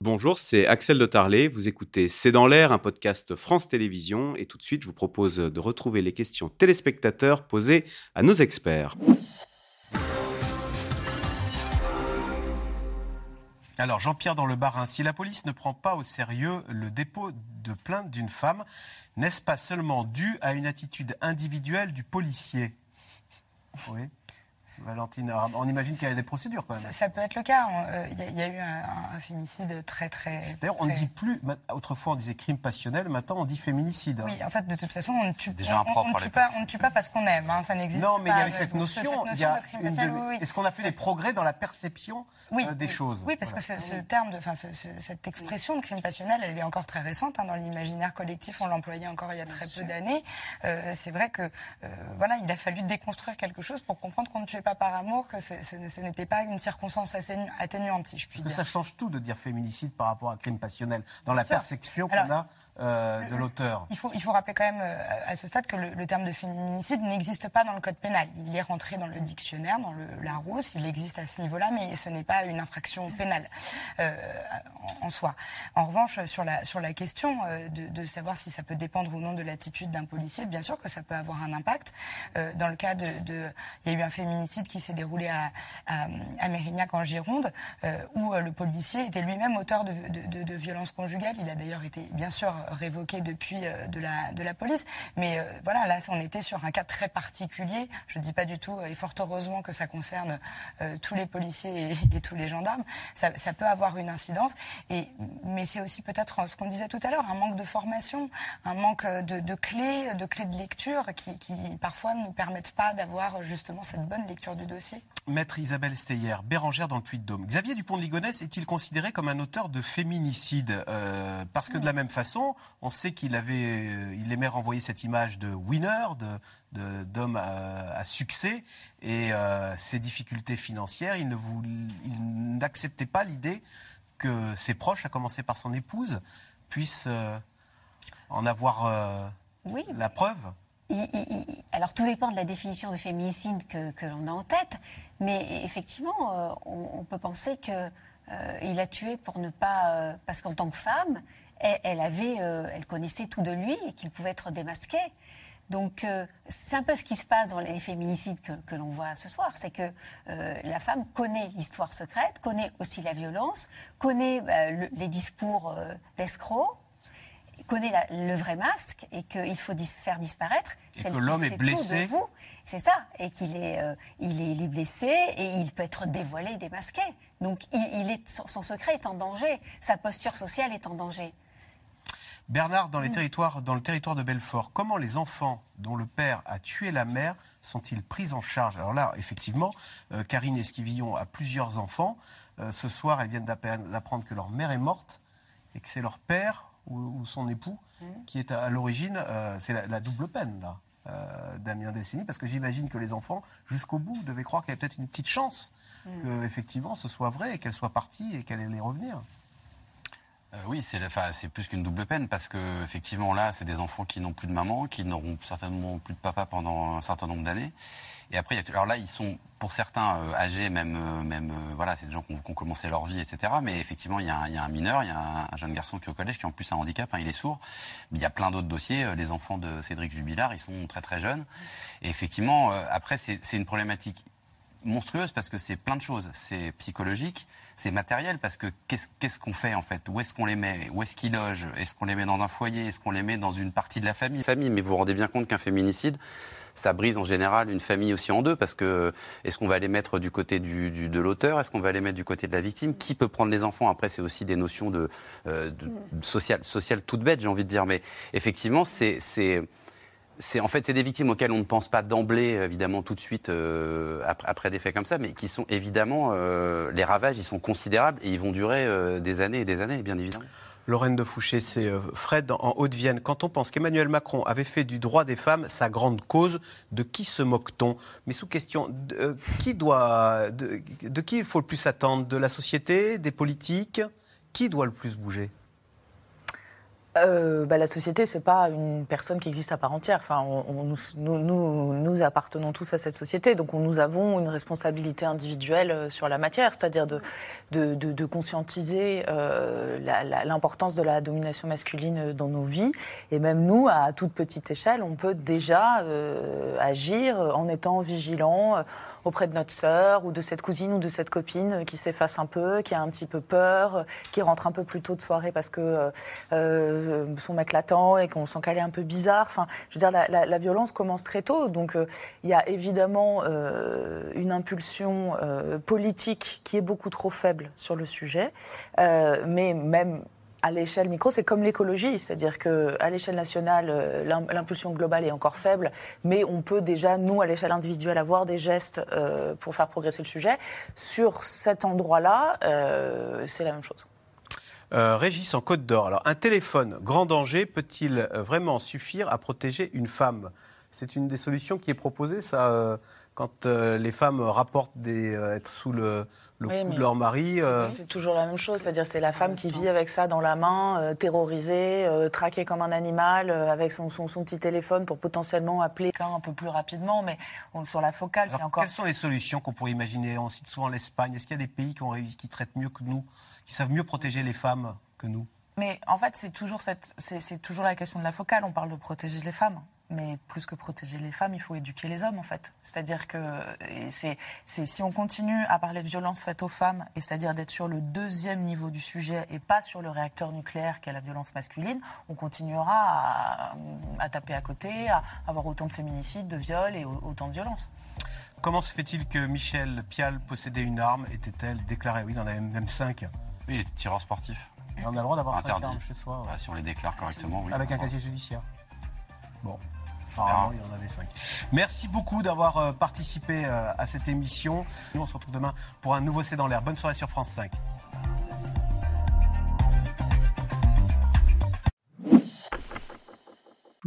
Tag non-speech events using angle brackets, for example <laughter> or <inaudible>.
Bonjour, c'est Axel de Tarlet. Vous écoutez C'est dans l'air, un podcast France Télévisions. Et tout de suite, je vous propose de retrouver les questions téléspectateurs posées à nos experts. Alors, Jean-Pierre dans le Barin, si la police ne prend pas au sérieux le dépôt de plainte d'une femme, n'est-ce pas seulement dû à une attitude individuelle du policier? Oui. Valentine, on imagine qu'il y a des procédures quand même. Ça, peut être le cas. Euh, il y, a eu un, féminicide très très. D'ailleurs, on ne dit plus. Autrefois, on disait crime passionnel. Maintenant, on dit féminicide. Oui, en fait, de toute façon, on ne tue, déjà on, on, tue pas, on ne tue pas parce qu'on aime. Hein, ça n'existe pas. Non, mais il y a cette notion. Est-ce qu'on a fait des progrès dans la perception euh, des choses? Oui, parce que ce, terme, de, cette expression de crime passionnel, elle est encore très récente hein, dans l'imaginaire collectif. On l'employait encore il y a très peu d'années. Euh, c'est vrai que voilà, il a fallu déconstruire quelque chose pour comprendre qu'on ne tuait pas par amour, que ce, n'était pas une circonstance atténuante, si je puis dire. Ça change tout de dire féminicide par rapport à crime passionnel, dans la perception qu'on a euh, de l'auteur. Il faut, il faut rappeler quand même euh, à ce stade que le, terme de féminicide n'existe pas dans le code pénal. Il est rentré dans le dictionnaire, dans le Larousse, il existe à ce niveau-là, mais ce n'est pas une infraction pénale euh, en, soi. En revanche, sur la, sur la question de, savoir si ça peut dépendre ou non de l'attitude d'un policier, bien sûr que ça peut avoir un impact. dans le cas de, Il y a eu un féminicide qui s'est déroulé à, à, Mérignac en Gironde, où le policier était lui-même auteur de, de, de violences conjugales. Il a d'ailleurs été, bien sûr, révoqué depuis euh, de la, de la police. Mais euh, voilà, là, on était sur un cas très particulier. Je ne dis pas du tout, et fort heureusement que ça concerne euh, tous les policiers <laughs> et, tous les gendarmes. Ça, ça, peut avoir une incidence. Et, mais c'est aussi peut-être ce qu'on disait tout à l'heure, un manque de formation, un manque de, de, clés, de clés de lecture qui, qui parfois ne nous permettent pas d'avoir justement cette bonne lecture du dossier. Maître Isabelle Steyer, Bérangère dans le Puy-de-Dôme. Xavier Dupont de Ligonnès est-il considéré comme un auteur de féminicide Parce que de la même façon, on sait qu'il avait, euh, il aimait renvoyer cette image de winner, de, d'homme à, succès, et euh, ses difficultés financières, il, ne n'acceptait pas l'idée que ses proches, à commencer par son épouse, puissent euh, en avoir la preuve. alors tout dépend de la définition de féminicide que, l'on a en tête, mais effectivement, on, peut penser que il a tué pour ne pas, parce qu'en tant que femme, elle, avait, euh, elle connaissait tout de lui et qu'il pouvait être démasqué. Donc euh, c'est un peu ce qui se passe dans les féminicides que, l'on voit ce soir, c'est que euh, la femme connaît l'histoire secrète, connaît aussi la violence, connaît bah, les discours d'escrocs, connaît le vrai masque et qu'il faut faire disparaître. Et que l'homme est blessé. C'est ça, et qu'il est, il est, blessé et il peut être dévoilé démasqué. Donc il, est, son secret est en danger, sa posture sociale est en danger. Bernard, dans, les territoires, dans le territoire de Belfort, comment les enfants dont le père a tué la mère sont-ils pris en charge? Alors là, effectivement, euh, Karine Esquivillon a plusieurs enfants. Euh, ce soir, elles viennent d'apprendre que leur mère est morte et que c'est leur père ou, son époux mmh. qui est à, l'origine. Euh, c'est la, double peine, là, Damien Dessini, parce que j'imagine que les enfants, jusqu'au bout, devaient croire qu'il y avait peut-être une petite chance mmh. que, effectivement, ce soit vrai et qu'elle soit partie et qu'elle allait revenir. Euh, oui, c'est c'est plus qu'une double peine parce que effectivement là, c'est des enfants qui n'ont plus de maman, qui n'auront certainement plus de papa pendant un certain nombre d'années. Et après, alors là, ils sont pour certains euh, âgés, même, euh, voilà, c'est des gens qui ont, commencé leur vie, etc. Mais effectivement, il y, a un, mineur, il y a un, jeune garçon qui est au collège, qui en plus a un handicap, hein, il est sourd. Mais il y a plein d'autres dossiers. Les enfants de Cédric Jubilard, ils sont très très jeunes. Et effectivement, après, c'est une problématique monstrueuse parce que c'est plein de choses. C'est psychologique, c'est matériel parce que qu'est-ce qu'on fait en fait? Où est-ce qu'on les met? Où est-ce qu'ils logent? Est-ce qu'on les met dans un foyer? Est-ce qu'on les met dans une partie de la famille? Famille, mais vous vous rendez bien compte qu'un féminicide, ça brise en général une famille aussi en deux parce que est-ce qu'on va les mettre du côté du, de l'auteur? Est-ce qu'on va les mettre du côté de la victime? Qui peut prendre les enfants? Après, c'est aussi des notions de, euh, de social, social toutes bêtes, j'ai envie de dire. Mais effectivement, c'est c'est en fait c'est des victimes auxquelles on ne pense pas d'emblée évidemment tout de suite euh, après, des faits comme ça, mais qui sont évidemment euh, les ravages ils sont considérables et ils vont durer euh, des années et des années bien évidemment. Lorraine de Fouché, c'est Fred en Haute-Vienne. Quand on pense qu'Emmanuel Macron avait fait du droit des femmes sa grande cause, de qui se moque-t-on? Mais sous question, de, qui doit, de, de qui il faut le plus attendre? De la société, des politiques? Qui doit le plus bouger? Euh, bah, la société, c'est pas une personne qui existe à part entière. Enfin, nous, appartenons tous à cette société, donc nous avons une responsabilité individuelle euh, sur la matière, c'est-à-dire de, conscientiser euh, l'importance de la domination masculine dans nos vies. Et même nous, à toute petite échelle, on peut déjà agir en étant vigilant auprès de notre sœur ou de cette cousine ou de cette copine qui s'efface un peu, qui a un petit peu peur, qui rentre un peu plus tôt de soirée parce que son mec l'attend et qu'on qu'elle est un peu bizarre. Enfin, je veux dire, la, violence commence très tôt. Donc, euh, il y a évidemment euh, une impulsion politique qui est beaucoup trop faible sur le sujet. mais même à l'échelle micro, c'est comme l'écologie, c'est-à-dire qu'à l'échelle nationale, l'impulsion globale est encore faible, mais on peut déjà, nous, à l'échelle individuelle, avoir des gestes pour faire progresser le sujet. Sur cet endroit-là, c'est la même chose. Euh, Régis en Côte d'Or. Alors, un téléphone grand danger peut-il vraiment suffire à protéger une femme? C'est une des solutions qui est proposée, ça, euh, quand les femmes rapportent des, être sous le, coup de leur mari. C'est toujours la même chose, c'est-à-dire c'est la femme qui vit avec ça dans la main, terrorisée, traquée comme un animal, avec son, son, petit téléphone pour potentiellement appeler un peu plus rapidement, mais sur la focale, c'est encore. Quelles sont les solutions qu'on pourrait imaginer? On cite souvent l'Espagne. Est-ce qu'il y a des pays qui, qui traitent mieux que nous qui savent mieux protéger les femmes que nous? Mais en fait, c'est toujours, cette, c'est, toujours la question de la focale. On parle de protéger les femmes. Mais plus que protéger les femmes, il faut éduquer les hommes, en fait. C'est-à-dire que c'est, c'est, si on continue à parler de violence faite aux femmes, et c'est-à-dire d'être sur le deuxième niveau du sujet et pas sur le réacteur nucléaire qui est la violence masculine, on continuera à, à taper à côté, à avoir autant de féminicides, de viols et autant de violences. Comment se fait-il que Michel Pial possédait une arme Était-elle déclarée? Oui, il en avait même cinq. Oui, il est tireur sportif. on a le droit d'avoir cinq armes chez soi. Bah, si on les déclare correctement, oui. Avec un casier judiciaire. Bon. Apparemment, il y en avait cinq. Merci beaucoup d'avoir euh, participé euh, à cette émission. Nous, on se retrouve demain pour un nouveau C'est dans l'air. Bonne soirée sur France 5.